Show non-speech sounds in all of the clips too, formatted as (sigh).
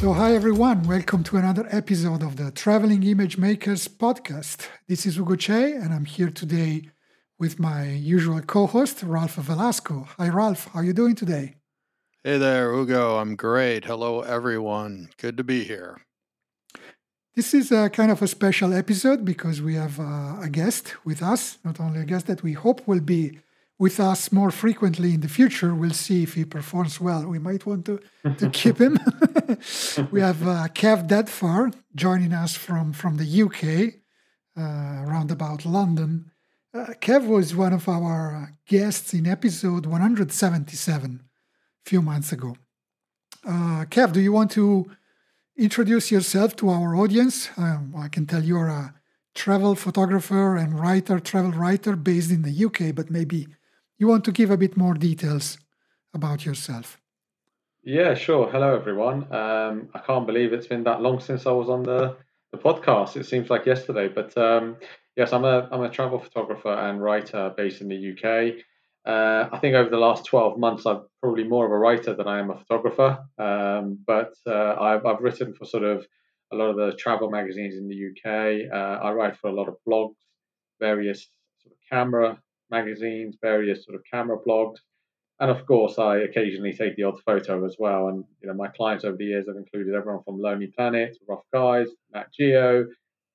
So, hi everyone, welcome to another episode of the Traveling Image Makers podcast. This is Ugo Cei, and I'm here today with my usual co host, Ralph Velasco. Hi, Ralph, how are you doing today? Hey there, Ugo. I'm great. Hello, everyone. Good to be here. This is a kind of a special episode because we have uh, a guest with us, not only a guest that we hope will be with us more frequently in the future. We'll see if he performs well. We might want to, to (laughs) keep him. (laughs) we have uh, Kav Dadfar joining us from, from the UK, uh, around about London. Uh, Kev was one of our guests in episode 177 a few months ago. Uh, Kev, do you want to introduce yourself to our audience? Um, I can tell you're a travel photographer and writer, travel writer based in the UK, but maybe you want to give a bit more details about yourself. Yeah, sure. Hello, everyone. Um, I can't believe it's been that long since I was on the, the podcast. It seems like yesterday, but um, yes, I'm a I'm a travel photographer and writer based in the UK. Uh, I think over the last 12 months, I'm probably more of a writer than I am a photographer. Um, but uh, I've, I've written for sort of a lot of the travel magazines in the UK. Uh, I write for a lot of blogs, various sort of camera magazines, various sort of camera blogs, and of course, I occasionally take the odd photo as well. And you know, my clients over the years have included everyone from Lonely Planet, Rough Guides, Nat Geo,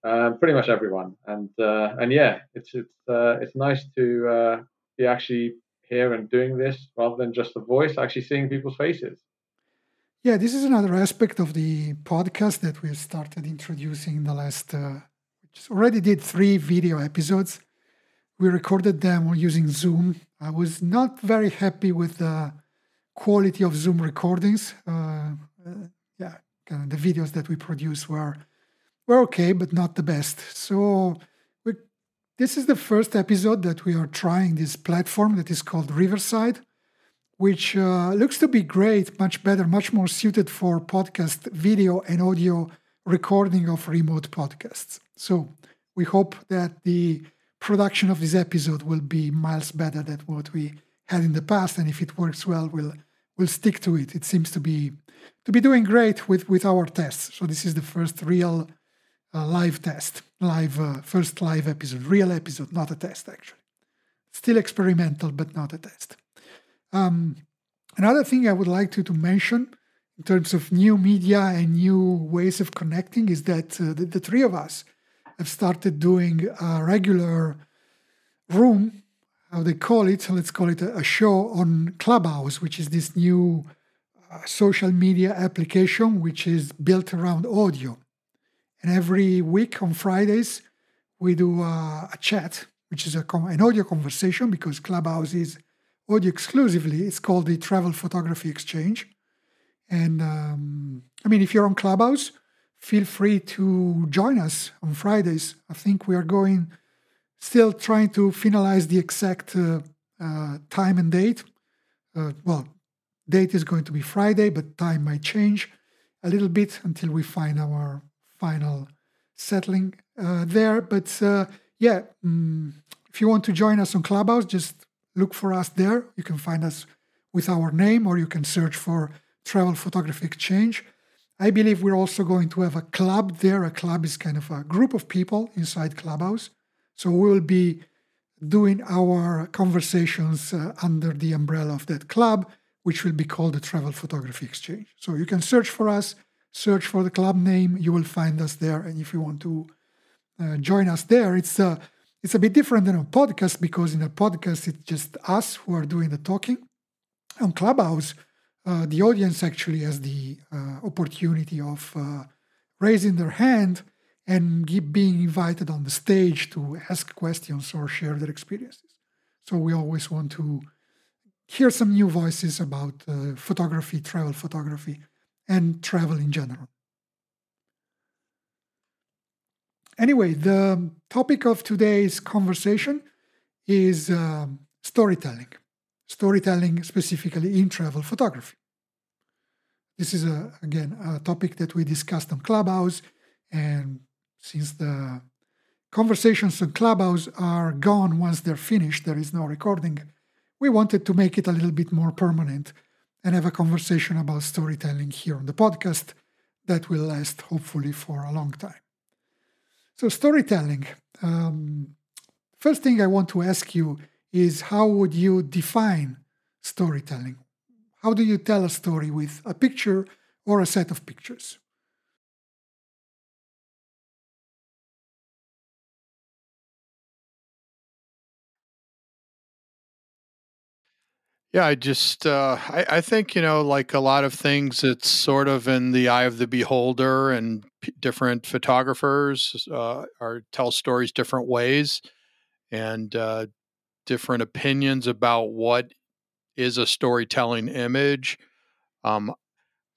um, pretty much everyone. And uh, and yeah, it's it's uh, it's nice to uh, be actually here and doing this rather than just a voice, actually seeing people's faces. Yeah, this is another aspect of the podcast that we started introducing in the last. Uh, already did three video episodes we recorded them using Zoom. I was not very happy with the quality of Zoom recordings. Uh, uh, yeah, kind of the videos that we produced were were okay, but not the best. So we, this is the first episode that we are trying this platform that is called Riverside, which uh, looks to be great, much better, much more suited for podcast video and audio recording of remote podcasts. So we hope that the production of this episode will be miles better than what we had in the past. And if it works well, we'll we'll stick to it. It seems to be to be doing great with with our tests. So this is the first real uh, live test, live uh, first live episode, real episode, not a test actually. Still experimental, but not a test. Um, another thing I would like to, to mention in terms of new media and new ways of connecting is that uh, the, the three of us have started doing a regular room, how they call it, let's call it a, a show on Clubhouse, which is this new uh, social media application which is built around audio. And every week on Fridays, we do a, a chat, which is a, an audio conversation because Clubhouse is audio exclusively. It's called the Travel Photography Exchange. And um, I mean, if you're on Clubhouse, feel free to join us on Fridays. I think we are going, still trying to finalize the exact uh, uh, time and date. Uh, well, date is going to be Friday, but time might change a little bit until we find our final settling uh, there. But uh, yeah, mm, if you want to join us on Clubhouse, just look for us there. You can find us with our name, or you can search for Travel Photography Exchange. I believe we're also going to have a club there. A club is kind of a group of people inside Clubhouse. So we will be doing our conversations uh, under the umbrella of that club, which will be called the Travel Photography Exchange. So you can search for us, search for the club name, you will find us there. And if you want to uh, join us there, it's a, it's a bit different than a podcast because in a podcast it's just us who are doing the talking. On Clubhouse, uh, the audience actually has the uh, opportunity of uh, raising their hand and being invited on the stage to ask questions or share their experiences. So we always want to hear some new voices about uh, photography, travel photography, and travel in general. anyway, the topic of today's conversation is um, storytelling, storytelling specifically in travel photography. This is, a, again, a topic that we discussed on Clubhouse. And since the conversations on Clubhouse are gone once they're finished, there is no recording, we wanted to make it a little bit more permanent and have a conversation about storytelling here on the podcast that will last hopefully for a long time. So, storytelling. Um, first thing I want to ask you is how would you define storytelling? How do you tell a story with a picture or a set of pictures? Yeah, I just uh, I, I think you know, like a lot of things, it's sort of in the eye of the beholder, and p- different photographers uh, are tell stories different ways, and uh, different opinions about what is a storytelling image. Um,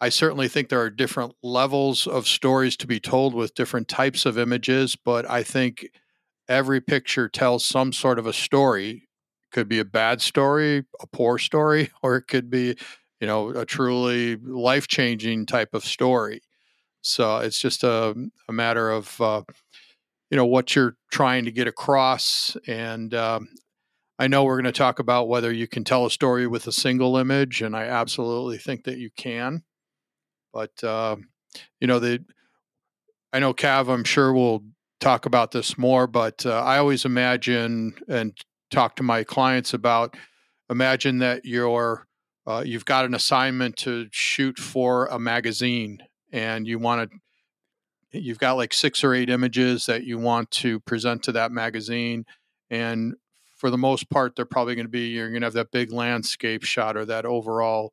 I certainly think there are different levels of stories to be told with different types of images, but I think every picture tells some sort of a story could be a bad story, a poor story, (laughs) or it could be, you know, a truly life changing type of story. So it's just a, a matter of, uh, you know, what you're trying to get across. And um, I know we're going to talk about whether you can tell a story with a single image, and I absolutely think that you can. But, uh, you know, the, I know Kav, I'm sure will talk about this more, but uh, I always imagine and talk to my clients about imagine that you're uh, you've got an assignment to shoot for a magazine and you want to you've got like six or eight images that you want to present to that magazine and for the most part they're probably going to be you're going to have that big landscape shot or that overall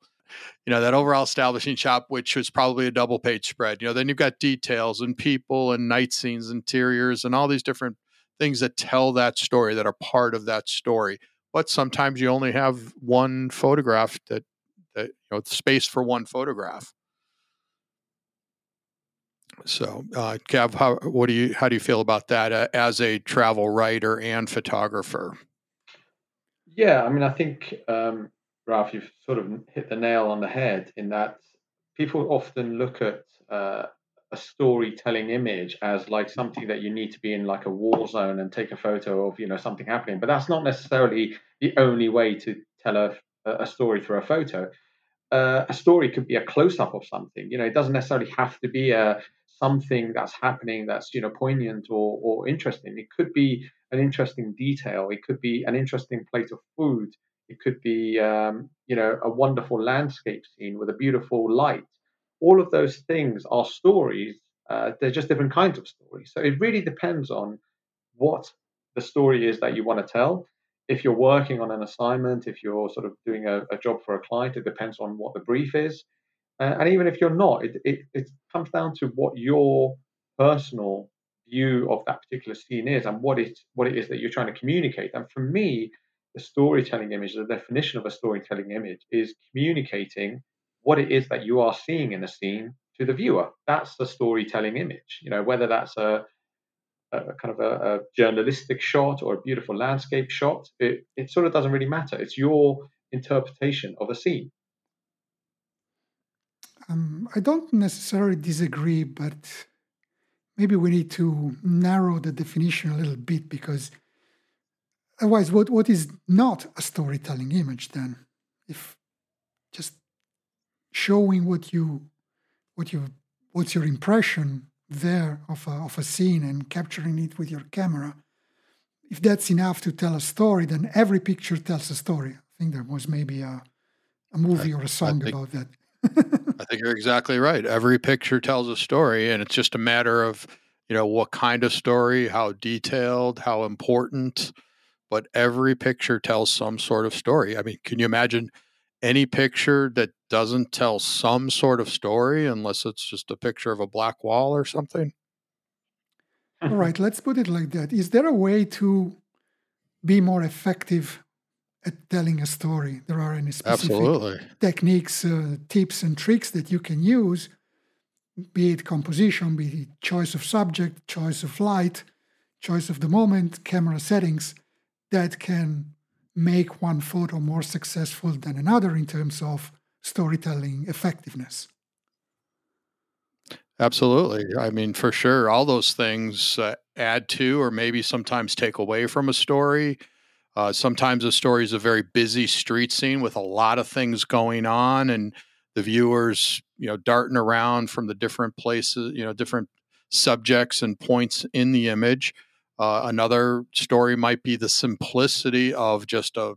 you know that overall establishing shot which is probably a double page spread you know then you've got details and people and night scenes interiors and all these different things that tell that story that are part of that story. But sometimes you only have one photograph that that you know space for one photograph. So, uh, Kav, how what do you how do you feel about that uh, as a travel writer and photographer? Yeah, I mean, I think um, Ralph, you've sort of hit the nail on the head in that people often look at uh, a storytelling image as like something that you need to be in like a war zone and take a photo of you know something happening but that's not necessarily the only way to tell a, a story through a photo. Uh, a story could be a close-up of something you know it doesn't necessarily have to be a something that's happening that's you know poignant or, or interesting. It could be an interesting detail it could be an interesting plate of food it could be um, you know a wonderful landscape scene with a beautiful light all of those things are stories. Uh, they're just different kinds of stories. So it really depends on what the story is that you want to tell. If you're working on an assignment, if you're sort of doing a, a job for a client, it depends on what the brief is. Uh, and even if you're not, it, it, it comes down to what your personal view of that particular scene is and what it, what it is that you're trying to communicate. And for me, the storytelling image, the definition of a storytelling image is communicating what it is that you are seeing in a scene to the viewer. That's the storytelling image. You know, whether that's a, a kind of a, a, journalistic shot or a beautiful landscape shot, it, it sort of doesn't really matter. It's your interpretation of a scene. Um, I don't necessarily disagree, but maybe we need to narrow the definition a little bit because otherwise, what, what is not a storytelling image then? If just showing what you what you what's your impression there of a, of a scene and capturing it with your camera if that's enough to tell a story then every picture tells a story i think there was maybe a, a movie or a song think, about that (laughs) i think you're exactly right every picture tells a story and it's just a matter of you know what kind of story how detailed how important but every picture tells some sort of story i mean can you imagine any picture that doesn't tell some sort of story unless it's just a picture of a black wall or something? All right, let's put it like that. Is there a way to be more effective at telling a story? There are any specific Absolutely. techniques, uh, tips, and tricks that you can use be it composition, be it choice of subject, choice of light, choice of the moment, camera settings, that can make one photo more successful than another in terms of storytelling effectiveness. Absolutely. I mean, for sure, all those things uh, add to or maybe sometimes take away from a story. Uh, sometimes a story is a very busy street scene with a lot of things going on, and the viewers, you know, darting around from the different places, you know, different subjects and points in the image. Uh, another story might be the simplicity of just a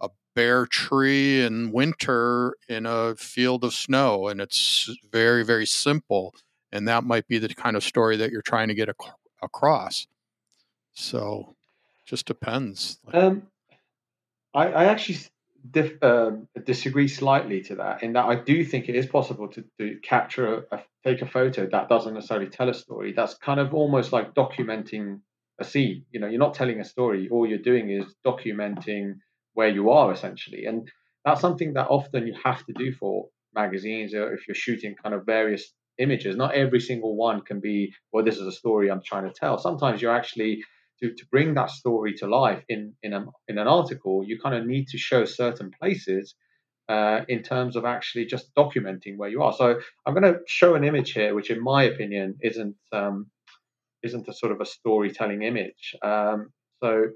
a bare tree in winter in a field of snow, and it's very very simple. And that might be the kind of story that you're trying to get ac- across. So, just depends. Um, I, I actually dif- uh, disagree slightly to that in that I do think it is possible to, to capture a, a, take a photo that doesn't necessarily tell a story. That's kind of almost like documenting a scene. You know, you're not telling a story. All you're doing is documenting where you are essentially, and that's something that often you have to do for magazines or if you're shooting kind of various images. Not every single one can be, well, this is a story I'm trying to tell. Sometimes you're actually to, to bring that story to life in in, a, in an article, you kind of need to show certain places uh, in terms of actually just documenting where you are. So I'm going to show an image here, which in my opinion isn't um, isn't a sort of a storytelling image. Um, so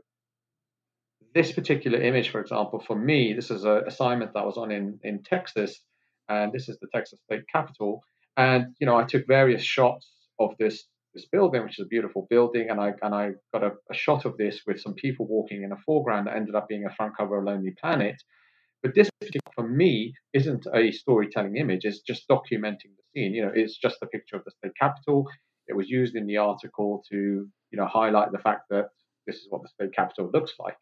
this particular image, for example, for me, this is an assignment that I was on in in Texas, and this is the Texas State Capitol. And you know, I took various shots of this this building, which is a beautiful building, and I and I got a, a, shot of this with some people walking in a foreground that ended up being a front cover of Lonely Planet. But this for me isn't a storytelling image; it's just documenting the scene. You know, it's just a picture of the state capitol. It was used in the article to you know highlight the fact that this is what the state capitol looks like.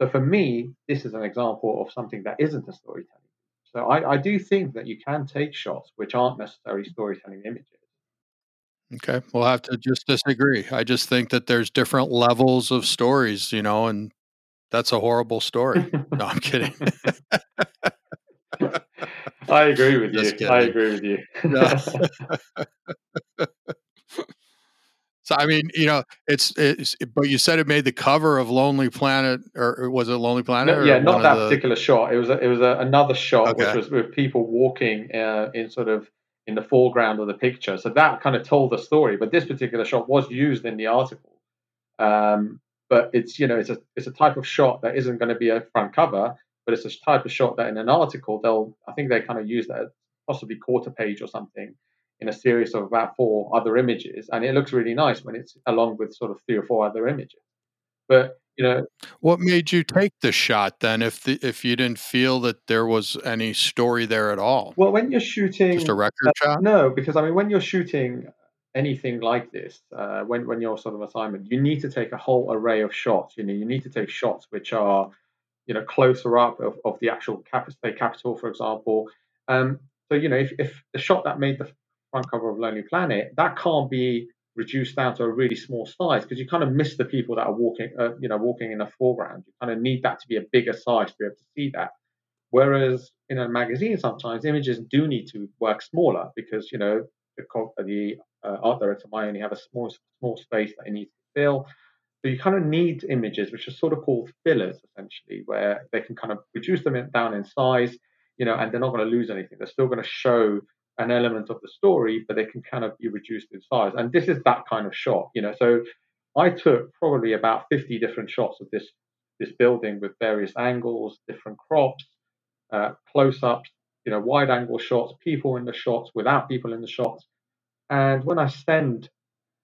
So for me, this is an example of something that isn't a storytelling. So I, I do think that you can take shots which aren't necessarily storytelling images Okay, we'll have to just disagree. I just think that there's different levels of stories, you know, and that's a horrible story. (laughs) no, I'm kidding. I agree (laughs) with you. I agree with you. (laughs) so I mean, you know, it's it's. But you said it made the cover of Lonely Planet, or was it Lonely Planet? No, yeah, not that the... particular shot. It was a, it was a, another shot, okay. which was with people walking uh, in sort of in the foreground of the picture. So that kind of told the story. But this particular shot was used in the article. Um, but it's you know it's a it's a type of shot that isn't going to be a front cover, but it's a type of shot that in an article they'll I think they kind of use that possibly quarter page or something in a series of about four other images, and it looks really nice when it's along with sort of three or four other images. But you know what made you take the shot then if the, if you didn't feel that there was any story there at all? Well when you're shooting just a record uh, shot? no because i mean when you're shooting anything like this uh, when when you're sort of assignment you need to take a whole array of shots you know you need to take shots which are you know closer up of, of the actual cap- state capitol for example. Um, so you know if, if the shot that made the front cover of lonely planet that can't be reduced down to a really small size because you kind of miss the people that are walking, uh, you know, walking in the foreground. You kind of need that to be a bigger size to be able to see that. Whereas in a magazine, sometimes images do need to work smaller because you know the, the uh, art director might only have a small small space that it needs to fill. So you kind of need images which are sort of called fillers, essentially, where they can kind of reduce them down in size, you know, and they're not going to lose anything. They're still going to show an element of the story, but they can kind of be reduced in size. And this is that kind of shot, you know. So I took probably about 50 different shots of this this building with various angles, different crops, uh, close-ups, you know, wide-angle shots, people in the shots, without people in the shots. And when I send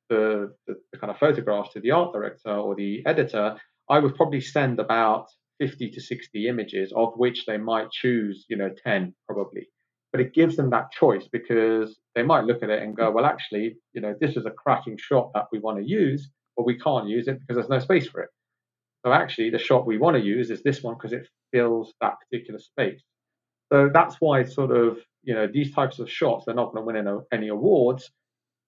the, the, the kind of photographs to the art director or the editor, I would probably send about 50 to 60 images, of which they might choose, you know, 10 probably but it gives them that choice because they might look at it and go, well, actually, you know, this is a cracking shot that we want to use, but we can't use it because there's no space for it. So actually, the shot we want to use is this one because it fills that particular space. So that's why sort of, you know, these types of shots, they're not going to win any, awards,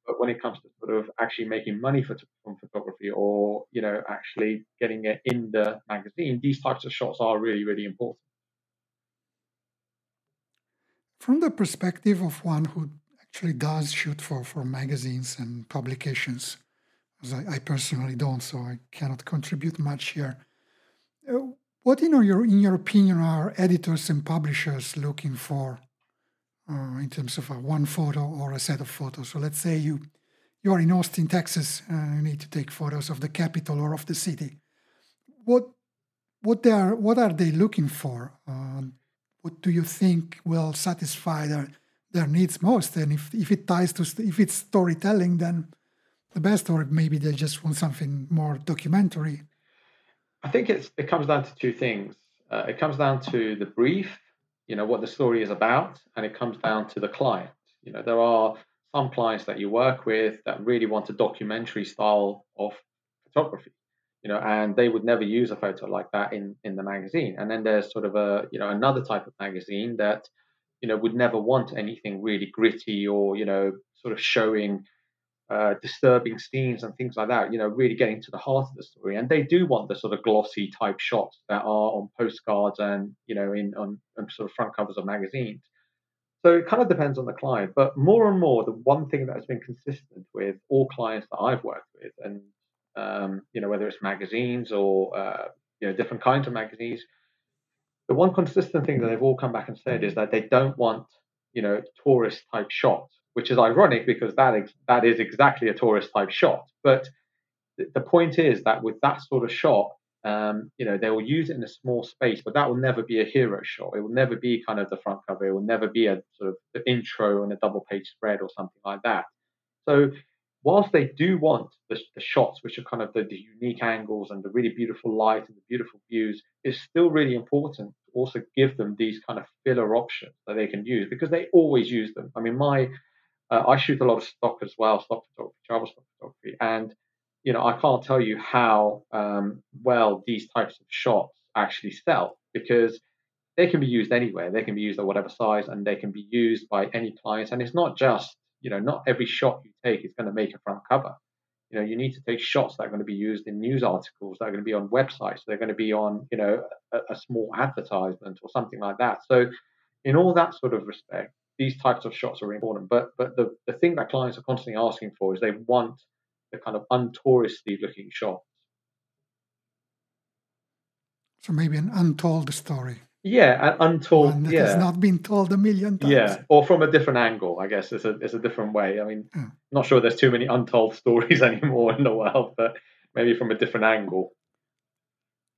but when it comes to sort of actually making money for, from photography or, you know, actually getting it in the magazine, these types of shots are really, really important from the perspective of one who actually does shoot for, for magazines and publications. As I, I personally don't, so I cannot contribute much here. Uh, what in your in your opinion are editors and publishers looking for uh, in terms of a one photo or a set of photos? So let's say you you are in Austin, Texas, and you need to take photos of the capital or of the city. What what they are what are they looking for? Uh, what do you think will satisfy their their needs most? And if if it ties to if it's storytelling, then the best, or maybe they just want something more documentary. I think it's it comes down to two things. Uh, it comes down to the brief, you know, what the story is about, and it comes down to the client. You know, there are some clients that you work with that really want a documentary style of photography, you know, and they would never use a photo like that in in the magazine. And then there's sort of a you know another type of magazine that you know would never want anything really gritty or you know sort of showing uh, disturbing scenes and things like that, you know, really getting to the heart of the story. And they do want the sort of glossy type shots that are on postcards and, you know, in on, on sort of front covers of magazines. So it kind of depends on the client. But more and more, the one thing that has been consistent with all clients that I've worked with, and, um, you know, whether it's magazines or, uh, you know, different kinds of magazines, the one consistent thing that they've all come back and said is that they don't want, you know, tourist type shots which is ironic because that ex- that is exactly a tourist type shot. But th- the point is that with that sort of shot, um, you know, they will use it in a small space, but that will never be a hero shot. It will never be kind of the front cover. It will never be a sort of intro and a double page spread or something like that. So whilst they do want the, the shots, which are kind of the, the, unique angles and the really beautiful light and the beautiful views, it's still really important to also give them these kind of filler options that they can use because they always use them. I mean, my uh, I shoot a lot of stock as well, stock photography, travel stock photography, and you know I can't tell you how um, well these types of shots actually sell because they can be used anywhere. They can be used at whatever size, and they can be used by any client. And it's not just you know not every shot you take is going to make a front cover. You know you need to take shots that are going to be used in news articles, that are going to be on websites, they're going to be on you know a, a small advertisement or something like that. So in all that sort of respect, these types of shots are important. But but the, the thing that clients are constantly asking for is they want the kind of untouristy looking shots. So maybe an untold story. Yeah, an untold. One that yeah, has not been told a million times. yeah, or from a different angle. I guess it's a it's a different way. I mean, not sure there's too many untold (laughs) stories anymore in the world, but maybe from a different angle.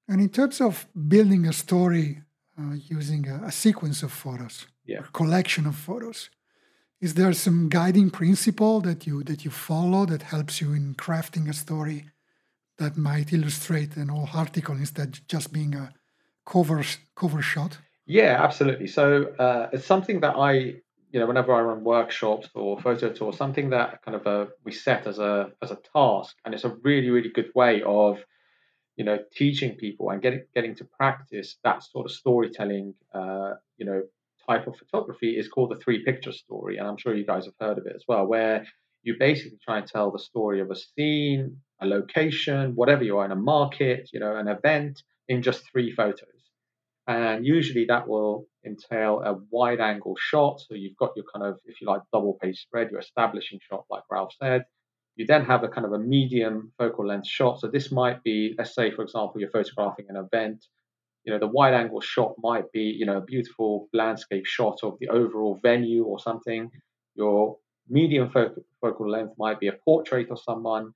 And in terms of building a story uh, using a, a sequence of photos, Yeah. a collection of photos, is there some guiding principle that you that you follow that helps you in crafting a story that might illustrate an whole article instead of just being a cover cover shot? Yeah, absolutely. So uh, it's something that I, you know, whenever I run workshops or photo tours, something that kind of uh, we set as a as a task, and it's a really really good way of, you know, teaching people and getting getting to practice that sort of storytelling, uh, you know, type of photography is called the three picture story, and I'm sure you guys have heard of it as well, where you basically try and tell the story of a scene, a location, whatever you are in a market, you know, an event in just three photos. And usually that will entail a wide angle shot. So you've got your kind of, if you like, double page spread, your establishing shot, like Ralph said. You then have a kind of a medium focal length shot. So this might be, let's say, for example, you're photographing an event. You know, the wide angle shot might be, you know, a beautiful landscape shot of the overall venue or something. Your medium focal, focal length might be a portrait of someone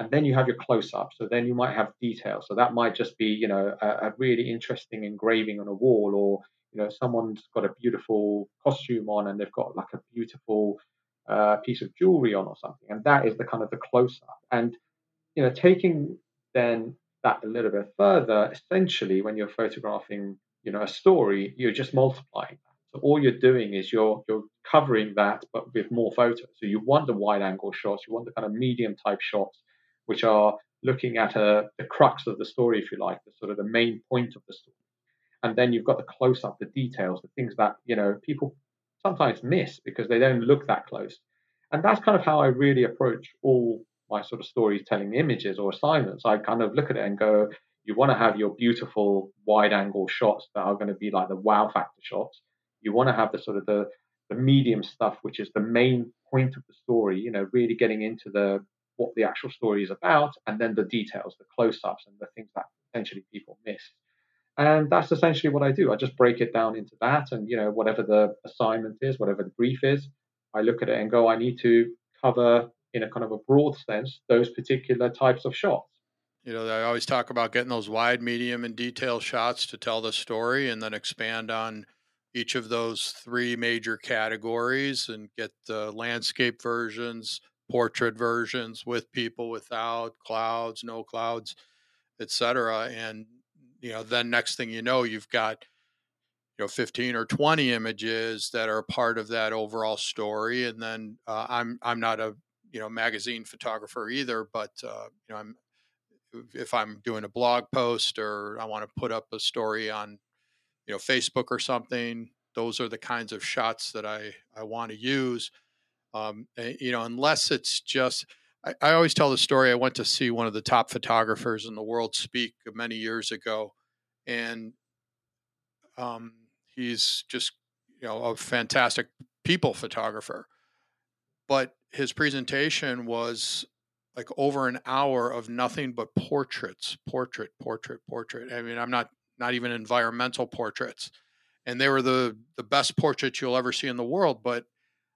and then you have your close up so then you might have detail so that might just be you know a, a, really interesting engraving on a wall or you know someone's got a beautiful costume on and they've got like a beautiful uh, piece of jewelry on or something and that is the kind of the close up and you know taking then that a little bit further essentially when you're photographing you know a story you're just multiplying so all you're doing is you're you're covering that but with more photos. So you want the wide angle shots you want the kind of medium type shots which are looking at a, the crux of the story, if you like, the sort of the main point of the story. And then you've got the close up, the details, the things that, you know, people sometimes miss because they don't look that close. And that's kind of how I really approach all my sort of storytelling images or assignments. I kind of look at it and go, you want to have your beautiful wide angle shots that are going to be like the wow factor shots. You want to have the sort of the the medium stuff, which is the main point of the story. You know, really getting into the what the actual story is about, and then the details, the close-ups, and the things that potentially people miss. And that's essentially what I do. I just break it down into that, and you know, whatever the assignment is, whatever the brief is, I look at it and go, I need to cover in a kind of a broad sense those particular types of shots. You know, I always talk about getting those wide, medium, and detail shots to tell the story, and then expand on each of those three major categories and get the landscape versions, portrait versions with people without clouds, no clouds, etc. And you know, then next thing you know, you've got you know 15 or 20 images that are part of that overall story. And then uh, I'm I'm not a you know magazine photographer either, but uh, you know I'm if I'm doing a blog post or I want to put up a story on you know Facebook or something, those are the kinds of shots that I I want to use. Um, eh, you know, unless it's just I, I, always tell the story. I went to see one of the top photographers in the world speak many years ago, and um, he's just you know a fantastic people photographer. But his presentation was like over an hour of nothing but portraits, portrait, portrait, portrait. I mean, I'm not not even environmental portraits, and they were the the best portraits you'll ever see in the world. But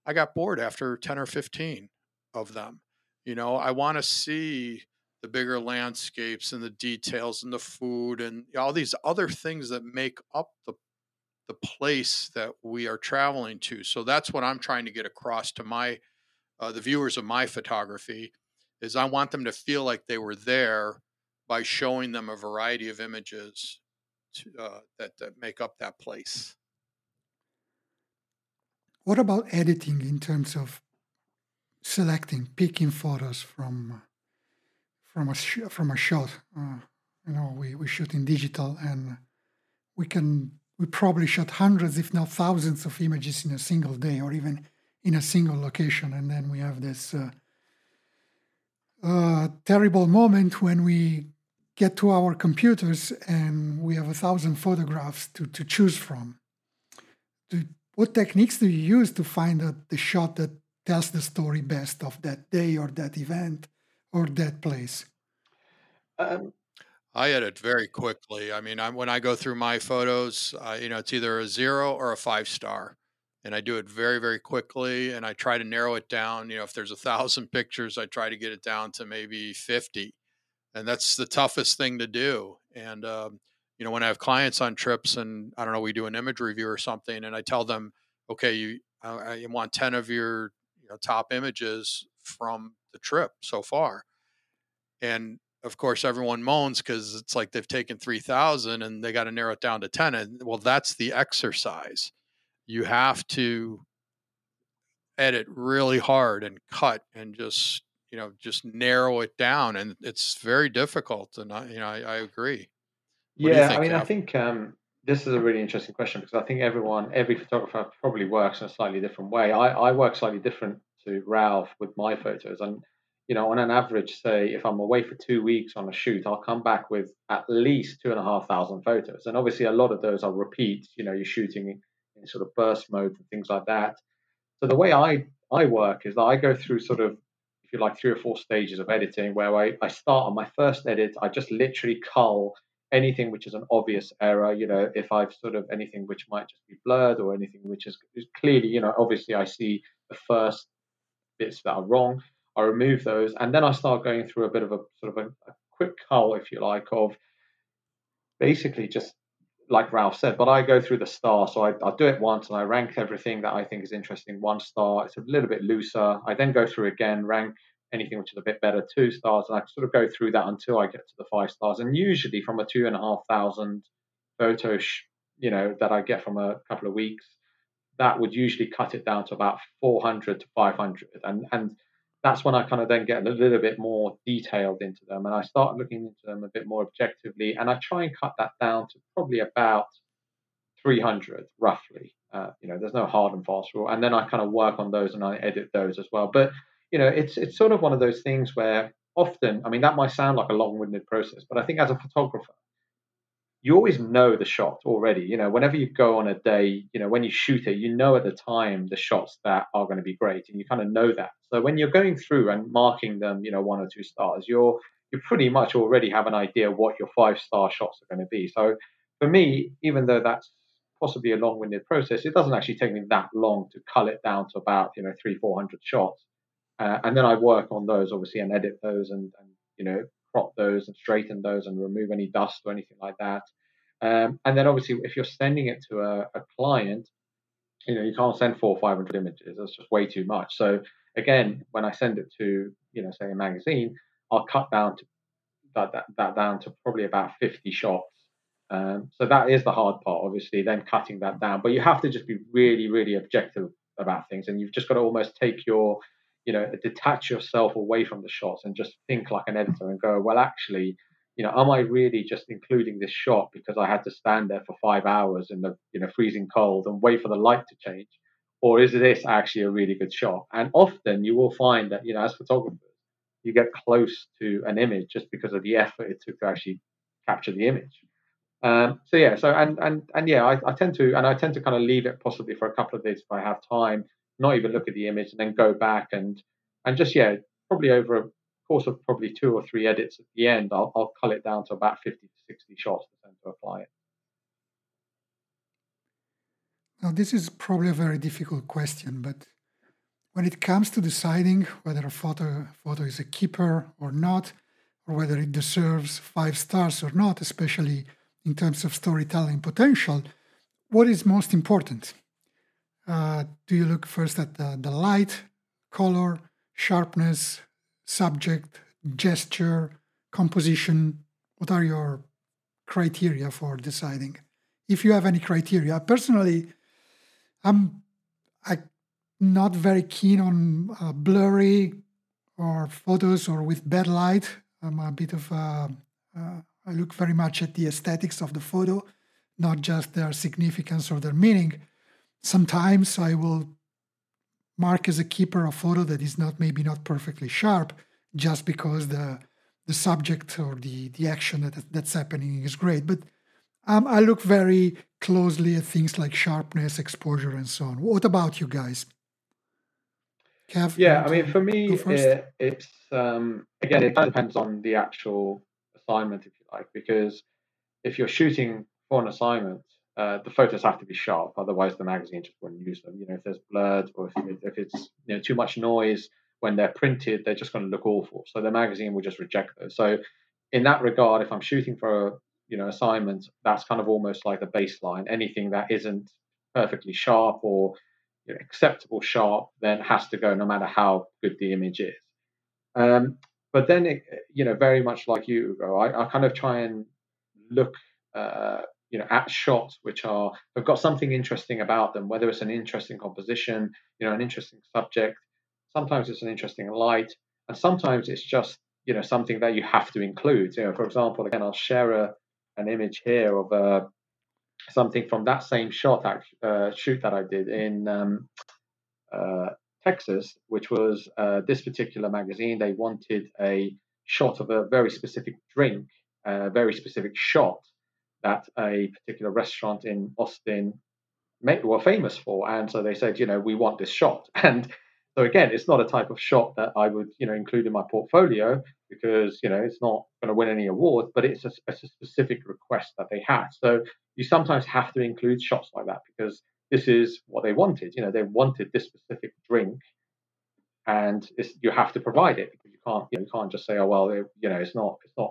I got bored after ten or fifteen of them. You know, I want to see the bigger landscapes and the details and the food and all these other things that make up the the place that we are traveling to. So that's what I'm trying to get across to my uh, the viewers of my photography is I want them to feel like they were there by showing them a variety of images to, uh, that, that make up that place. What about editing in terms of selecting, picking photos from from a sh- from a shot? Uh, you know, we, we shoot in digital, and we can we probably shot hundreds, if not thousands, of images in a single day, or even in a single location, and then we have this uh, uh, terrible moment when we get to our computers and we have a thousand photographs to, to choose from. Do, what techniques do you use to find the, the shot that tells the story best of that day or that event or that place? Um, I edit very quickly. I mean, I, when I go through my photos, uh, you know, it's either a zero or a five star and I do it very, very quickly. And I try to narrow it down. You know, if there's a thousand (laughs) pictures, I try to get it down to maybe 50. And that's the toughest thing to do. And, um, you know, when I have clients on trips and I don't know, we do an image review or something, and I tell them, okay, you, I want 10 of your you know, top images from the trip so far. And of course, everyone moans because it's like they've taken 3,000 and they got to narrow it down to 10. And well, that's the exercise you have to edit really hard and cut and just you know just narrow it down and it's very difficult and i you know i, I agree what yeah think, i mean i think um, this is a really interesting question because i think everyone every photographer probably works in a slightly different way. I, I work slightly different to ralph with my photos and you know on an average say if i'm away for two weeks on a shoot i'll come back with at least two and a half thousand photos. And obviously a lot of those are repeats you know you're shooting in sort of burst mode and things like that. So the way I I work is that I go through sort of if you like three or four stages of editing where I, I start on my first edit, I just literally cull anything which is an obvious error, you know, if I've sort of anything which might just be blurred or anything which is, is clearly, you know, obviously I see the first bits that are wrong, I remove those, and then I start going through a bit of a sort of a, a quick cull, if you like, of basically just like Ralph said, but I go through the star. So I, I do it once and I rank everything that I think is interesting one star. It's a little bit looser. I then go through again, rank anything which is a bit better two stars, and I sort of go through that until I get to the five stars. And usually from a two and a half thousand photos, you know, that I get from a couple of weeks, that would usually cut it down to about 400 to 500. And and that's when I kind of then get a little bit more detailed into them and I start looking into them a bit more objectively. And I try and cut that down to probably about 300 roughly. Uh, you know, there's no hard and fast rule. And then I kind of work on those and I edit those as well. But, you know, it's, it's sort of one of those things where often, I mean, that might sound like a long winded process, but I think as a photographer, you always know the shot already. You know, whenever you go on a day, you know, when you shoot it, you know at the time the shots that are going to be great, and you kind of know that. So when you're going through and marking them, you know, one or two stars, you're you pretty much already have an idea what your five star shots are going to be. So for me, even though that's possibly a long-winded process, it doesn't actually take me that long to cull it down to about you know three, four hundred shots, uh, and then I work on those obviously and edit those and, and you know crop those and straighten those and remove any dust or anything like that. Um, and then obviously, if you're sending it to a, a client, you know, you can't send four or 500 images. That's just way too much. So again, when I send it to, you know, say a magazine, I'll cut down to that, that, that down to probably about 50 shots. Um, so that is the hard part, obviously, then cutting that down. But you have to just be really, really objective about things. And you've just got to almost take your you know, detach yourself away from the shots and just think like an editor and go, well, actually, you know, am I really just including this shot because I had to stand there for five hours in the you know freezing cold and wait for the light to change, or is this actually a really good shot? And often you will find that you know, as photographers, you get close to an image just because of the effort it took to actually capture the image. Um, so yeah, so and and and yeah, I, I tend to and I tend to kind of leave it possibly for a couple of days if I have time not even look at the image and then go back and and just yeah probably over a course of probably two or three edits at the end i'll, I'll cull it down to about 50 to 60 shots to send to a client now this is probably a very difficult question but when it comes to deciding whether a photo photo is a keeper or not or whether it deserves five stars or not especially in terms of storytelling potential what is most important uh, do you look first at the, the light, color, sharpness, subject, gesture, composition? What are your criteria for deciding? If you have any criteria, personally, I'm I not very keen on uh, blurry or photos or with bad light. I'm a bit of a, uh, I look very much at the aesthetics of the photo, not just their significance or their meaning. Sometimes I will mark as a keeper a photo that is not maybe not perfectly sharp just because the the subject or the the action that that's happening is great. But um, I look very closely at things like sharpness, exposure, and so on. What about you guys? Kav, yeah, I mean, for me, it, it's um, again, it depends on the actual assignment, if you like, because if you're shooting for an assignment, uh, the photos have to be sharp, otherwise the magazine just won't use them. You know, if there's blurred or if, if it's you know too much noise when they're printed, they're just going to look awful. So the magazine will just reject those. So in that regard, if I'm shooting for a you know assignment, that's kind of almost like a baseline. Anything that isn't perfectly sharp or you know, acceptable sharp then has to go, no matter how good the image is. Um, but then, it, you know, very much like you, Ugo, I, I kind of try and look uh, you know at shots which are have got something interesting about them whether it's an interesting composition you know an interesting subject sometimes it's an interesting light and sometimes it's just you know something that you have to include. You know for example again i'll share a, an image here of uh, something from that same shot uh, shoot that i did in um, uh, texas which was uh, this particular magazine. They wanted a shot of a very specific drink a very specific shot that a particular restaurant in Austin were famous for. And so they said, you know, we want this shot. (laughs) And so again, it's not a type of shot that I would, you know, include in my portfolio because, you know, it's not going to win any awards, but it's a, it's a specific request that they had. So you sometimes have to include shots like that because this is what they wanted. You know, they wanted this specific drink and you have to provide it because you can't, you, know, you can't just say, oh, well, it, you know, it's not, it's not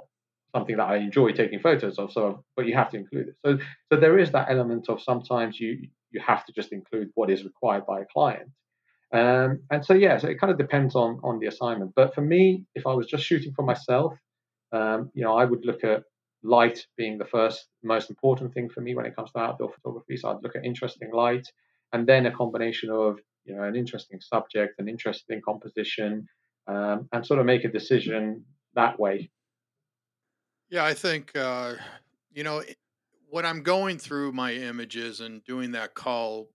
something that I enjoy taking photos of. So, but you have to include it. So, so there is that element of sometimes you you have to just include what is required by a client. Um, and so, yeah, so it kind of depends on on the assignment. But for me, if I was just shooting for myself, um, you know, I would look at light being the first most important thing for me when it comes to outdoor photography. So I'd look at interesting light, and then a combination of you know an interesting subject, an interesting composition, um, and sort of make a decision that way yeah, I think uh, you know when I'm going through my images and doing that call,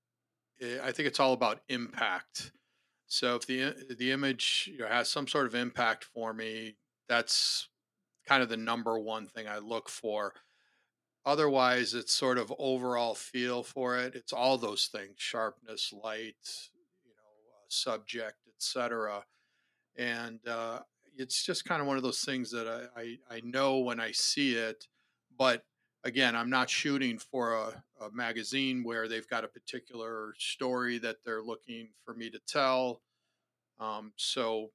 eh, I think it's all about impact. So if the the image you know, has some sort of impact for me, that's kind of the number one thing I look for. otherwise it's sort of overall feel for it it's all those things sharpness light you know uh, subject etc and uh, it's just kind of one of those things that I, I, I know when i see it but again i'm not shooting for a, a magazine where they've got a particular story that they're looking for me to tell um, so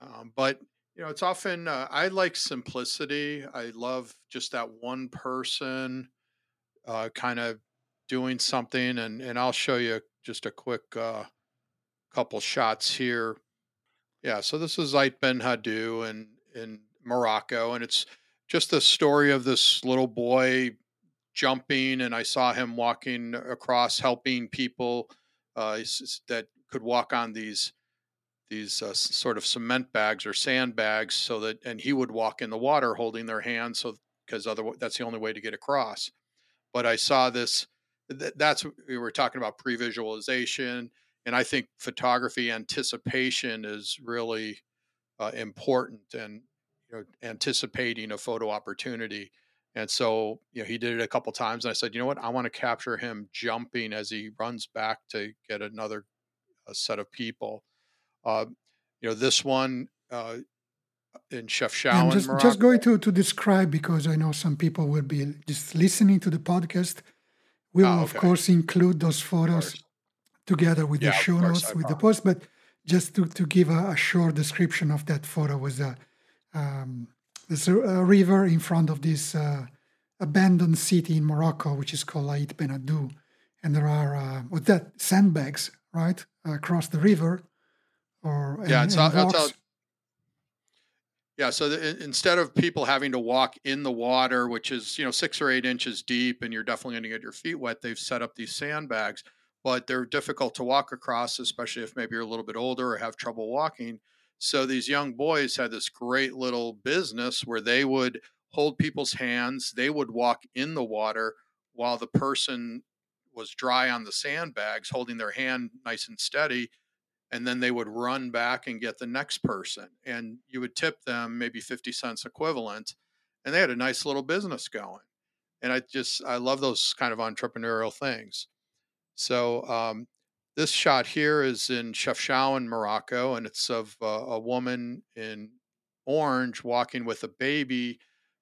um, but you know, it's often uh, I like simplicity. I love just that one person uh, kind of doing something, and and I'll show you just a quick uh, couple shots here. Yeah, so this is Ait Ben Haddou in in Morocco, and it's just the story of this little boy jumping, and I saw him walking across, helping people uh, that could walk on these these uh, sort of cement bags or sandbags, so that and he would walk in the water holding their hands so because otherwise that's the only way to get across. But i saw this th- that's we were talking about pre-visualization and i think photography anticipation is really uh, important and you know anticipating a photo opportunity and so you know he did it a couple times and i said you know what i want to capture him jumping as he runs back to get another set of people uh, you know, this one uh, in Chefchaouen, just, Morocco. just going to, to describe because I know some people will be just listening to the podcast. We will, oh, okay. of course, include those photos together with yeah, the show notes with the post. But just to, to give a, a, short description of that photo was a, um, there's a, a, river in front of this uh, abandoned city in Morocco, which is called Ait Ben Haddou. And there are, uh, that, sandbags, right, across the river or yeah, and, it's all, it's all, yeah. So the, instead of people having to walk in the water, which is you know six or eight inches deep, and you're definitely going to get your feet wet, they've set up these sandbags, but they're difficult to walk across, especially if maybe you're a little bit older or have trouble walking. So these young boys had this great little business where they would hold people's hands, they would walk in the water while the person was dry on the sandbags, holding their hand nice and steady and then they would run back and get the next person. And you would tip them maybe 50 cents equivalent and they had a nice little business going. And i just i love those kind of entrepreneurial things so um, this shot here is in Chefchaouen, Morocco, and it's of uh, a woman in orange walking with a baby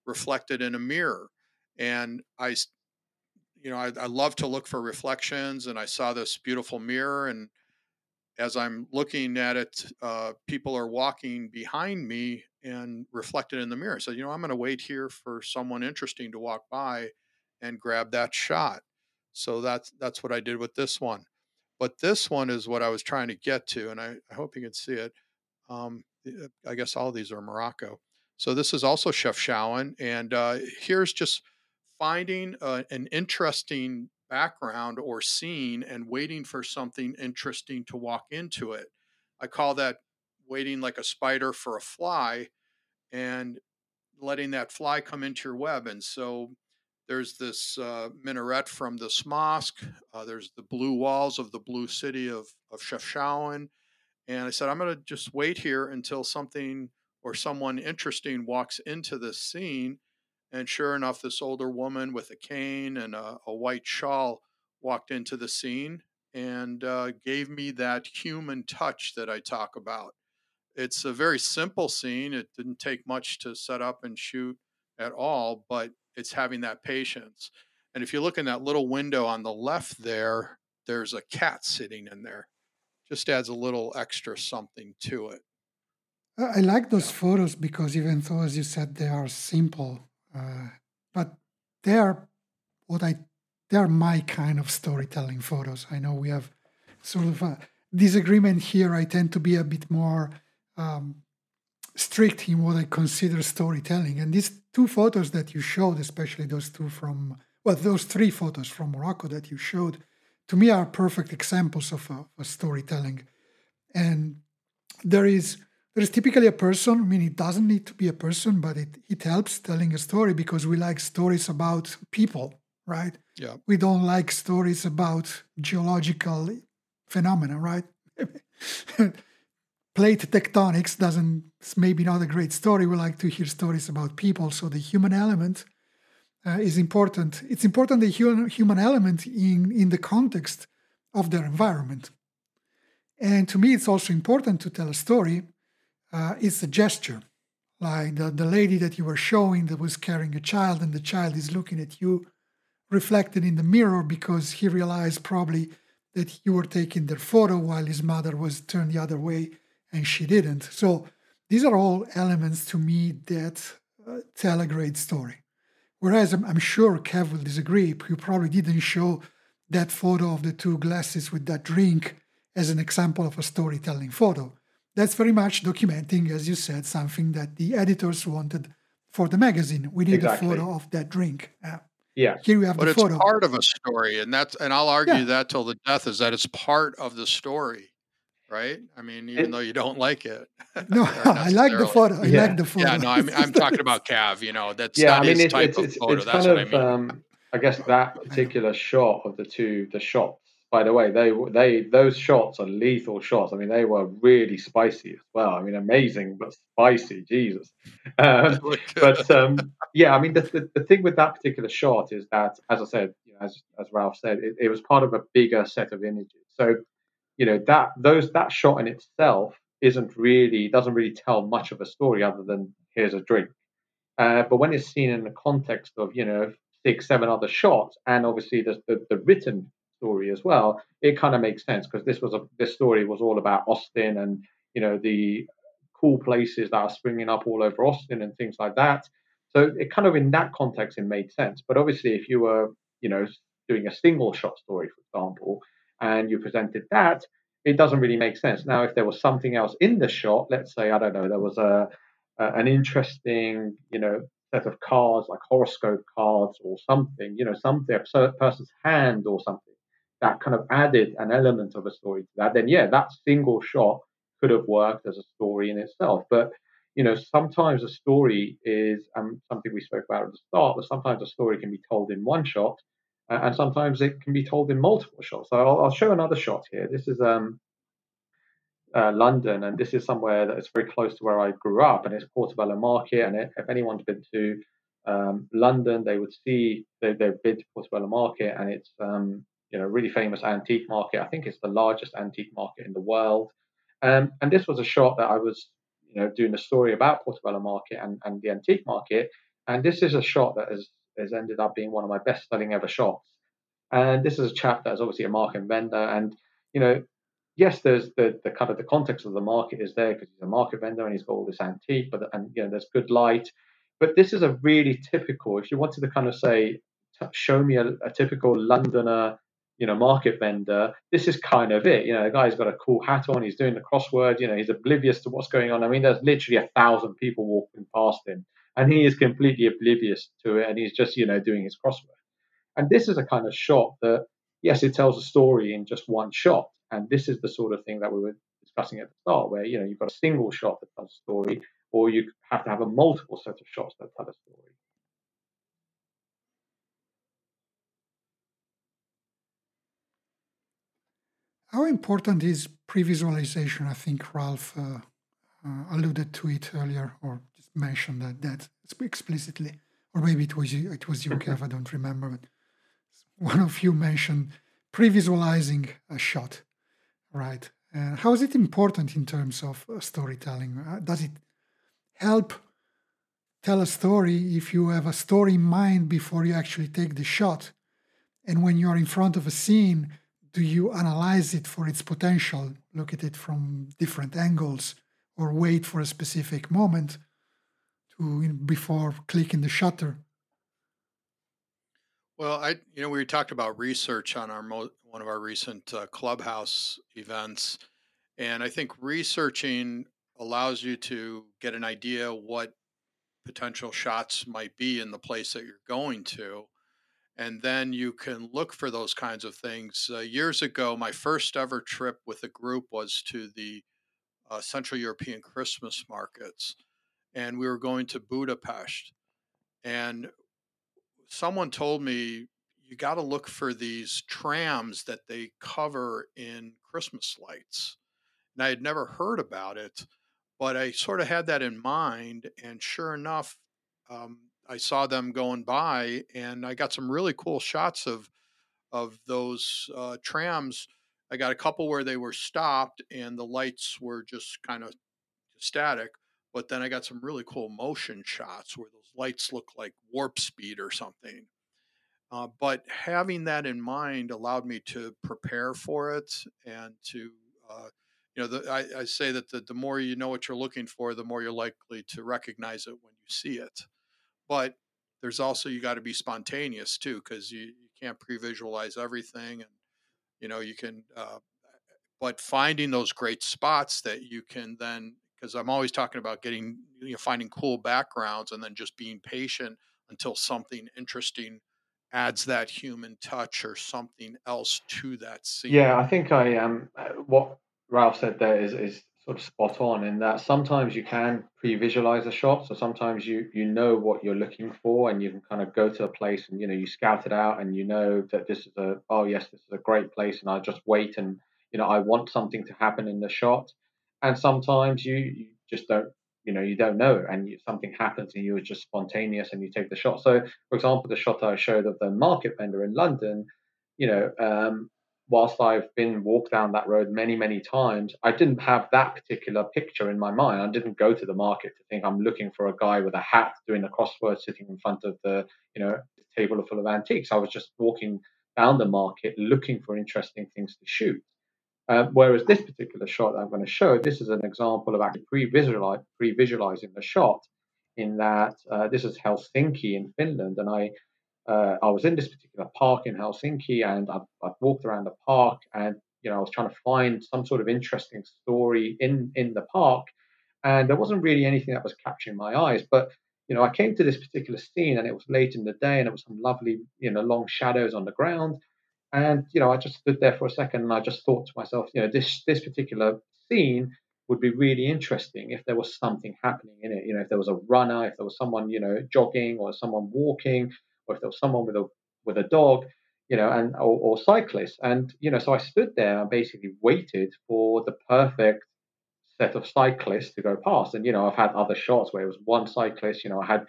reflected in a mirror. And I, you know, I, I love to look for reflections, and I saw this beautiful mirror, and as I'm looking at it, uh, people are walking behind me and reflected in the mirror. So, you know, I'm going to wait here for someone interesting to walk by and grab that shot. So that's that's what I did with this one. But this one is what I was trying to get to, and I, I hope you can see it. Um, uh, I guess all these are Morocco. So this is also Chef Chefchaouen, and uh, here's just finding uh, an interesting background or scene and waiting for something interesting to walk into it. I call that waiting like a spider for a fly and letting that fly come into your web. And so there's this uh, minaret from this mosque. Uh, there's the blue walls of the blue city of, of Chefchaouen. And I said, I'm going to just wait here until something or someone interesting walks into this scene and sure enough, this older woman with a cane and a, a white shawl walked into the scene and uh, gave me that human touch that I talk about. It's a very simple scene. It didn't take much to set up and shoot at all, but it's having that patience. And if you look in that little window on the left there, there's a cat sitting in there. Just adds a little extra something to it. I like those photos because even though, as you said, they are simple, uh, but they are what I they are my kind of storytelling photos. I know we have sort of a disagreement here. I tend to be a bit more um, strict in what I consider storytelling. And these two photos that you showed, especially those two from well, those three photos from Morocco that you showed, to me are perfect examples of, a, of storytelling. And there is there is typically a person. I mean, it doesn't need to be a person, but it, it helps telling a story because we like stories about people, right? Yeah. We don't like stories about geological phenomena, right? (laughs) Plate tectonics doesn't maybe not a great story. We like to hear stories about people. So the human element uh, is important. It's important the human, human element in, in the context of their environment. And to me, it's also important to tell a story. Uh, it's a gesture, like the, the lady that you were showing that was carrying a child, and the child is looking at you reflected in the mirror because he realized probably that you were taking their photo while his mother was turned the other way and she didn't. So these are all elements to me that uh, tell a great story. Whereas I'm, I'm, sure Kav will disagree. You probably didn't show that photo of the two glasses with that drink as an example of a storytelling photo. That's very much documenting, as you said, something that the editors wanted for the magazine. We need exactly. a photo of that drink. Uh, yeah. Here we have but the it's photo. part of a story, and that's and I'll argue yeah. that till the death is that it's part of the story, right? I mean, even it, though you don't like it. (laughs) No, (laughs) I like the photo. I yeah. like the photo. Yeah, no, I'm, I'm talking (laughs) about Kav. You know, that's yeah. I mean, it's, type it's, of photo. It's that's kind of, I, mean. um, I guess that particular shot of the two, the shots by the way, they they those shots are lethal shots. I mean, they were really spicy as well. I mean, amazing but spicy. Jesus. Um, but um, yeah, I mean, the, the, the thing with that particular shot is that, as I said, you know, as as Ralph said, it, it was part of a bigger set of images. So, you know, that those that shot in itself isn't really doesn't really tell much of a story other than here's a drink. Uh, but when it's seen in the context of you know six, seven other shots, and obviously the, the, the written story as well, it kind of makes sense because this was a this story was all about Austin and you know the cool places that are springing up all over Austin and things like that. So it kind of in that context it made sense. But obviously, if you were you know doing a single shot story, for example, and you presented that, it doesn't really make sense. Now, if there was something else in the shot, let's say I don't know, there was a, a an interesting you know set of cards like horoscope cards or something, you know, something a person's hand or something that kind of added an element of a story to that, then yeah, that single shot could have worked as a story in itself. But you know, sometimes a story is um, something we spoke about at the start, but sometimes a story can be told in one shot, uh, and sometimes it can be told in multiple shots. So I'll, I'll show another shot here. This is um, uh, London, and this is somewhere that is very close to where I grew up, and it's Portobello Market. And if anyone's been to um, London, they would see they, they've been to Portobello Market, and it's um, you know, really famous antique market. I think it's the largest antique market in the world. Um, and this was a shot that I was, you know, doing a story about Portobello Market and, and the antique market. And this is a shot that has, has ended up being one of my best selling ever shots. And this is a chap that is obviously a market vendor. And, you know, yes, there's the, the kind of the context of the market is there because he's a market vendor and he's got all this antique, but and you know, there's good light. But this is a really typical, if you wanted to kind of say, show me a, a typical Londoner you know, market vendor, this is kind of it. You know, the guy's got a cool hat on, he's doing the crossword, you know, he's oblivious to what's going on. I mean, there's literally a thousand people walking past him, and he is completely oblivious to it, and he's just, you know, doing his crossword. And this is a kind of shot that, yes, it tells a story in just one shot. And this is the sort of thing that we were discussing at the start, where, you know, you've got a single shot that tells a story, or you have to have a multiple set of shots that tell a story. How important is pre-visualization? I think Ralph uh, uh, alluded to it earlier, or mentioned that, that explicitly, or maybe it was you, it was you, Kav. I don't remember, but one of you mentioned pre-visualizing a shot, right? Uh, how is it important in terms of uh, storytelling? Uh, does it help tell a story if you have a story in mind before you actually take the shot? And when you are in front of a scene, do you analyze it for its potential, look at it from different angles, or wait for a specific moment to before clicking the shutter? Well, I you know we talked about research on our mo- one of our recent uh, clubhouse events, and I think researching allows you to get an idea what potential shots might be in the place that you're going to and then you can look for those kinds of things. Uh, years ago, my first ever trip with a group was to the uh, Central European Christmas markets, and we were going to Budapest. And someone told me you got to look for these trams that they cover in Christmas lights. And I had never heard about it, but I sort of had that in mind. And sure enough, um, I saw them going by, and I got some really cool shots of of those uh, trams. I got a couple where they were stopped and the lights were just kind of static, but then I got some really cool motion shots where those lights look like warp speed or something. Uh, but having that in mind allowed me to prepare for it and to, uh, you know, the, I, I, say that the, the more you know what you're looking for, the more you're likely to recognize it when you see it. But there's also you got to be spontaneous too, because you, you can't pre-visualize everything, and you know you can. Uh, but finding those great spots that you can then because I'm always talking about getting you know finding cool backgrounds and then just being patient until something interesting adds that human touch or something else to that scene. Yeah, I think I um what Ralph said there is is sort of spot on in that sometimes you can pre-visualize a shot so sometimes you you know what you're looking for and you can kind of go to a place and you know you scout it out and you know that this is a oh yes this is a great place and i just wait and you know i want something to happen in the shot and sometimes you, you just don't you know you don't know and you, something happens and you're just spontaneous and you take the shot so for example the shot i showed of the market vendor in london you know um, whilst I've been walked down that road many, many times, I didn't have that particular picture in my mind. I didn't go to the market to think I'm looking for a guy with a hat doing a crossword sitting in front of the, you know, table full of antiques. I was just walking down the market looking for interesting things to shoot. Uh, whereas this particular shot I'm going to show, this is an example of actually pre-visualize, pre-visualizing the shot in that uh, this is Helsinki in Finland, and I uh, I was in this particular park in Helsinki, and I, I walked around the park, and you know I was trying to find some sort of interesting story in in the park, and there wasn't really anything that was capturing my eyes. But you know I came to this particular scene, and it was late in the day, and it was some lovely you know long shadows on the ground, and you know I just stood there for a second, and I just thought to myself, you know this this particular scene would be really interesting if there was something happening in it. You know, if there was a runner, if there was someone, you know, jogging or someone walking, or if there was someone with a with a dog, you know, and or, or cyclists. And you know, so I stood there and basically waited for the perfect set of cyclists to go past. And you know, I've had other shots where it was one cyclist. You know, I had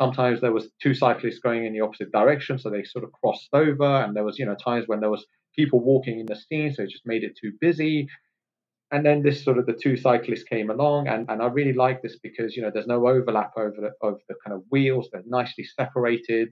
sometimes there was two cyclists going in the opposite direction, so they sort of crossed over. And there was you know times when there was people walking in the scene, so it just made it too busy. And then this sort of the two cyclists came along, and, and I really like this because you know there's no overlap over the, over the kind of wheels; they're nicely separated.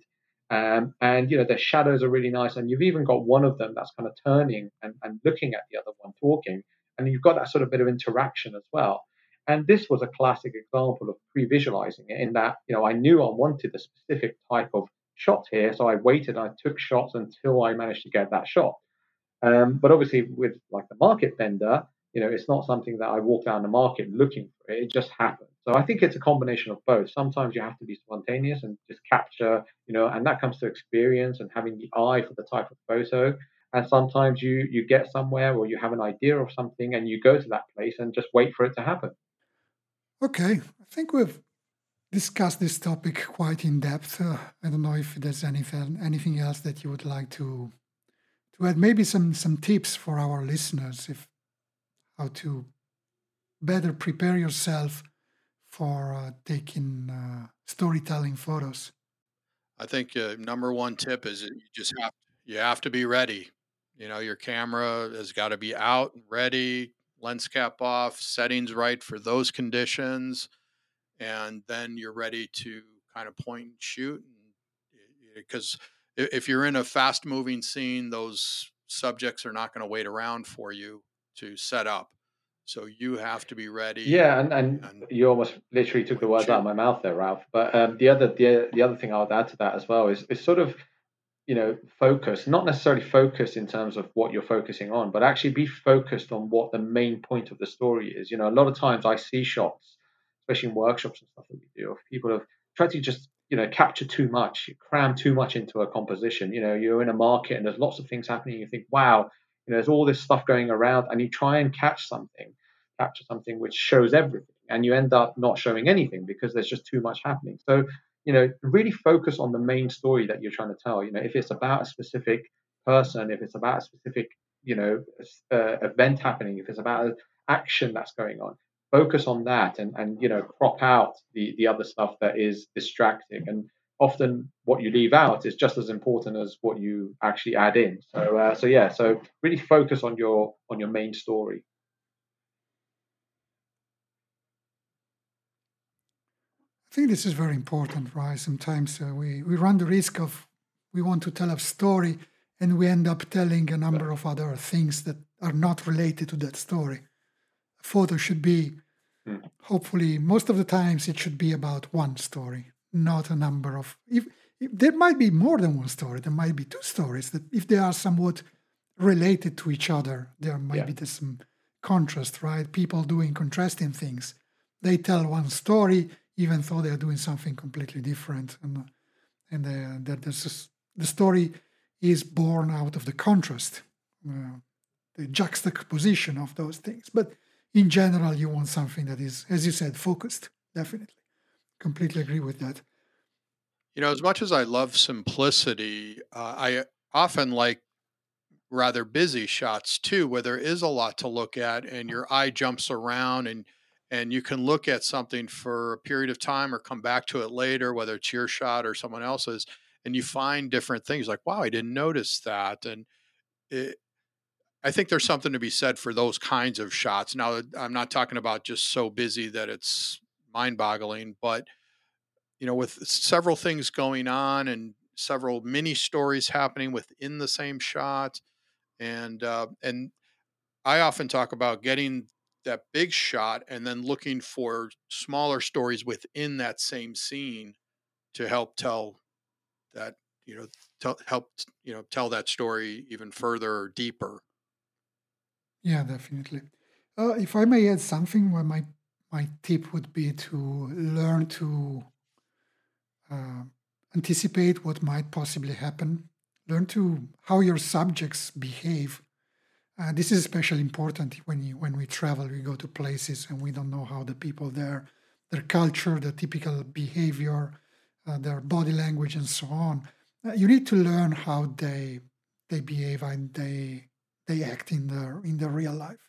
Um, and you know their shadows are really nice, and you've even got one of them that's kind of turning and, and looking at the other one talking, and you've got that sort of bit of interaction as well. And this was a classic example of pre-visualizing it in that you know I knew I wanted a specific type of shot here, so I waited, I took shots until I managed to get that shot. Um, but obviously, with like the market vendor, you know, it's not something that I walk down the market looking for it. It just happens. So I think it's a combination of both. Sometimes you have to be spontaneous and just capture, you know, and that comes to experience and having the eye for the type of photo. And sometimes you you get somewhere or you have an idea of something and you go to that place and just wait for it to happen. Okay, I think we've discussed this topic quite in depth. Uh, I don't know if there's anything anything else that you would like to to add. Maybe some some tips for our listeners if how to better prepare yourself for uh, taking uh, storytelling photos? I think uh, number one tip is you just have you have to be ready. You know, your camera has got to be out and ready, lens cap off, settings right for those conditions, and then you're ready to kind of point and shoot. Because if you're in a fast moving scene, those subjects are not going to wait around for you to set up. So you have to be ready. Yeah, and, and, and you almost literally took the words out of my mouth there, Ralph. But um, the other the, the other thing I would add to that as well is is sort of you know focus, not necessarily focus in terms of what you're focusing on, but actually be focused on what the main point of the story is. You know, a lot of times I see shots, especially in workshops and stuff that we do, of people have tried to just you know capture too much, cram too much into a composition. You know, you're in a market and there's lots of things happening. You think, wow, you know, there's all this stuff going around, and you try and catch something, capture something which shows everything, and you end up not showing anything because there's just too much happening. So, you know, really focus on the main story that you're trying to tell. You know, if it's about a specific person, if it's about a specific, you know, uh, event happening, if it's about an action that's going on, focus on that, and and you know, crop out the the other stuff that is distracting. And often what you leave out is just as important as what you actually add in. So uh, so yeah, so really focus on your on your main story. I think this is very important, right? Sometimes uh, we, we run the risk of we want to tell a story and we end up telling a number of other things that are not related to that story. A photo should be, hmm. hopefully, most of the times it should be about one story, not a number of. If, if there might be more than one story, there might be two stories that, if they are somewhat related to each other, there might yeah. be some contrast, right? People doing contrasting things. They tell one story, even though they're doing something completely different. And, and uh, the story is born out of the contrast, uh, the juxtaposition of those things. But in general, you want something that is, as you said, focused, definitely. Completely agree with that. You know, as much as I love simplicity, uh, I often like rather busy shots too, where there is a lot to look at and your eye jumps around and and you can look at something for a period of time or come back to it later, whether it's your shot or someone else's, and you find different things like, wow, I didn't notice that. And it, I think there's something to be said for those kinds of shots. Now, I'm not talking about just so busy that it's mind boggling, but you know, with several things going on and several mini stories happening within the same shot, and uh, and I often talk about getting that big shot and then looking for smaller stories within that same scene to help tell that you know help you know tell that story even further or deeper. Yeah definitely. Uh, if i may add something where my my tip would be to learn to uh, anticipate what might possibly happen. Learn to how your subjects behave uh, this is especially important when you, when we travel. We go to places and we don't know how the people there, their culture, their typical behavior, uh, their body language, and so on. Uh, you need to learn how they they behave and they they act in their in their real life.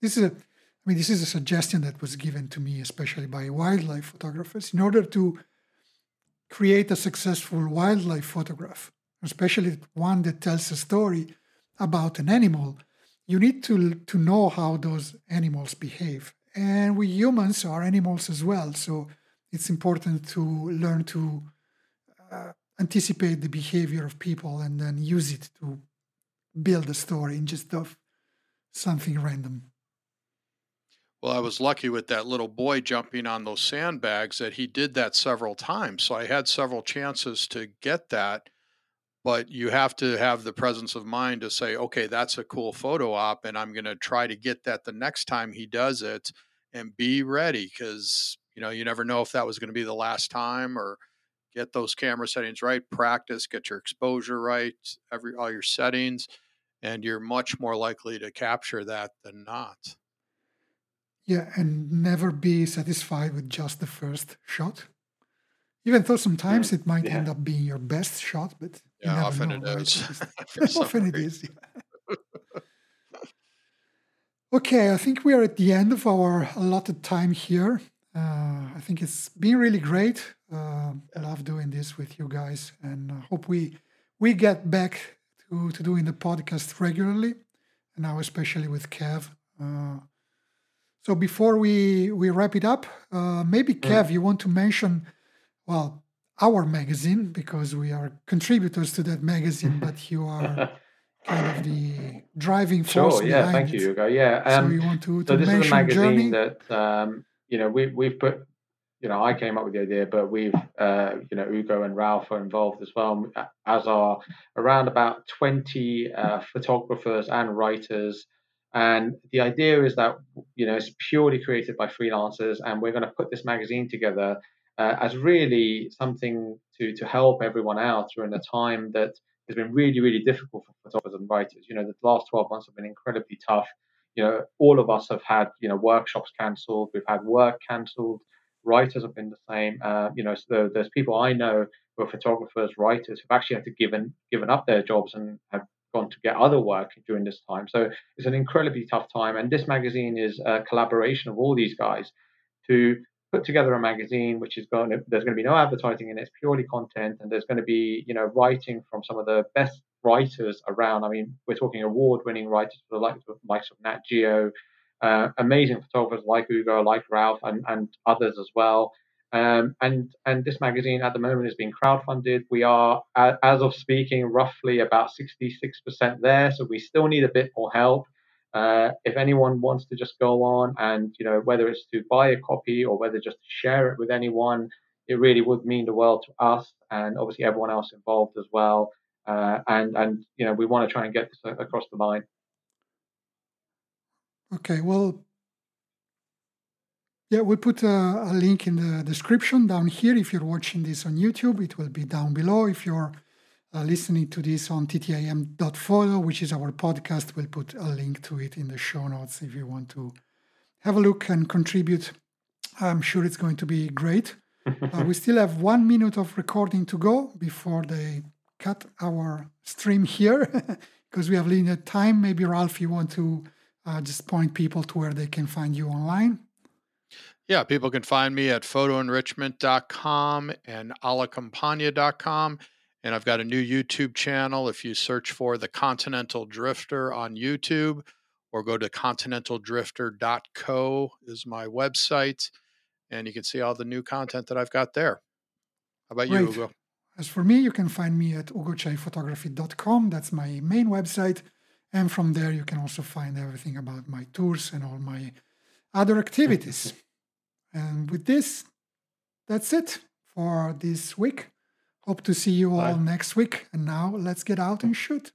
This is a I mean, this is a suggestion that was given to me, especially by wildlife photographers, in order to create a successful wildlife photograph, especially one that tells a story about an animal you need to to know how those animals behave. And we humans are animals as well so it's important to learn to uh, anticipate the behavior of people and then use it to build a story instead of something random. Well i was lucky with that little boy jumping on those sandbags that he did that several times so i had several chances to get that but you have to have the presence of mind to say, okay, that's a cool photo op, and I'm going to try to get that the next time he does it, and be ready because you know you never know if that was going to be the last time or get those camera settings right, practice, get your exposure right, every all your settings, and you're much more likely to capture that than not. Yeah, and never be satisfied with just the first shot. Even though sometimes it might yeah. end up being your best shot, but yeah, often know, it right? often it is. Yeah. okay, I think we are at the end of our allotted time here. Uh, I think it's been really great. Uh, I love doing this with you guys, and I hope we we get back to, to doing the podcast regularly, and now especially with Kav. Uh, so before we we wrap it up, uh, maybe mm. Kav, you want to mention well our magazine because we are contributors to that magazine, (laughs) but you are kind of the driving force. Sure, yeah, thank it. you, Ugo. Yeah, um, so you want to, to so this is a magazine journey? that um, you know we we've put. You know, I came up with the idea, but we've, uh, you know, Ugo and Ralph are involved as well, as are around about 20 uh, photographers and writers. And the idea is that, you know, it's purely created by freelancers, and we're going to put this magazine together uh, as really something to, to help everyone out during a time that has been really, really difficult for photographers and writers. You know, the last 12 months have been incredibly tough. You know, all of us have had, you know, workshops cancelled, we've had work cancelled, writers have been the same. Uh, you know, so there's people I know who are photographers, writers who've actually had to given given up their jobs and have gone to get other work during this time. So it's an incredibly tough time. And this magazine is a collaboration of all these guys to put together a magazine which is going to there's going to be no advertising in it, it's purely content, and there's going to be you know writing from some of the best writers around. I mean, we're talking award-winning writers for the likes of, likes of Nat Geo, uh, amazing photographers like Ugo, like Ralph, and, and others as well. Um, and and this magazine at the moment is being crowdfunded. We are, as of speaking, roughly about 66% there. So we still need a bit more help. Uh, if anyone wants to just go on and you know whether it's to buy a copy or whether just to share it with anyone, it really would mean the world to us and obviously everyone else involved as well. Uh, and and you know we want to try and get this across the line. Okay, well, yeah, we'll put a, a, link in the description down here. If you're watching this on YouTube, it will be down below. If you're uh, listening to this on ttim.photo, which is our podcast, we'll put a link to it in the show notes if you want to have a look and contribute. I'm sure it's going to be great. (laughs) uh, we still have one minute of recording to go before they cut our stream here (laughs) because we have limited time. Maybe Ralph, you want to uh, just point people to where they can find you online. Yeah, people can find me at photoenrichment.com and allacampagna.com. And I've got a new YouTube channel. If you search for the Continental Drifter on YouTube or go to continentaldrifter.co is my website. And you can see all the new content that I've got there. How about you, Ugo? As for me, you can find me at ugochaiphotography.com. That's my main website. And from there, you can also find everything about my tours and all my other activities. (laughs) And with this, that's it for this week. Hope to see you all Bye. next week. And now let's get out and shoot.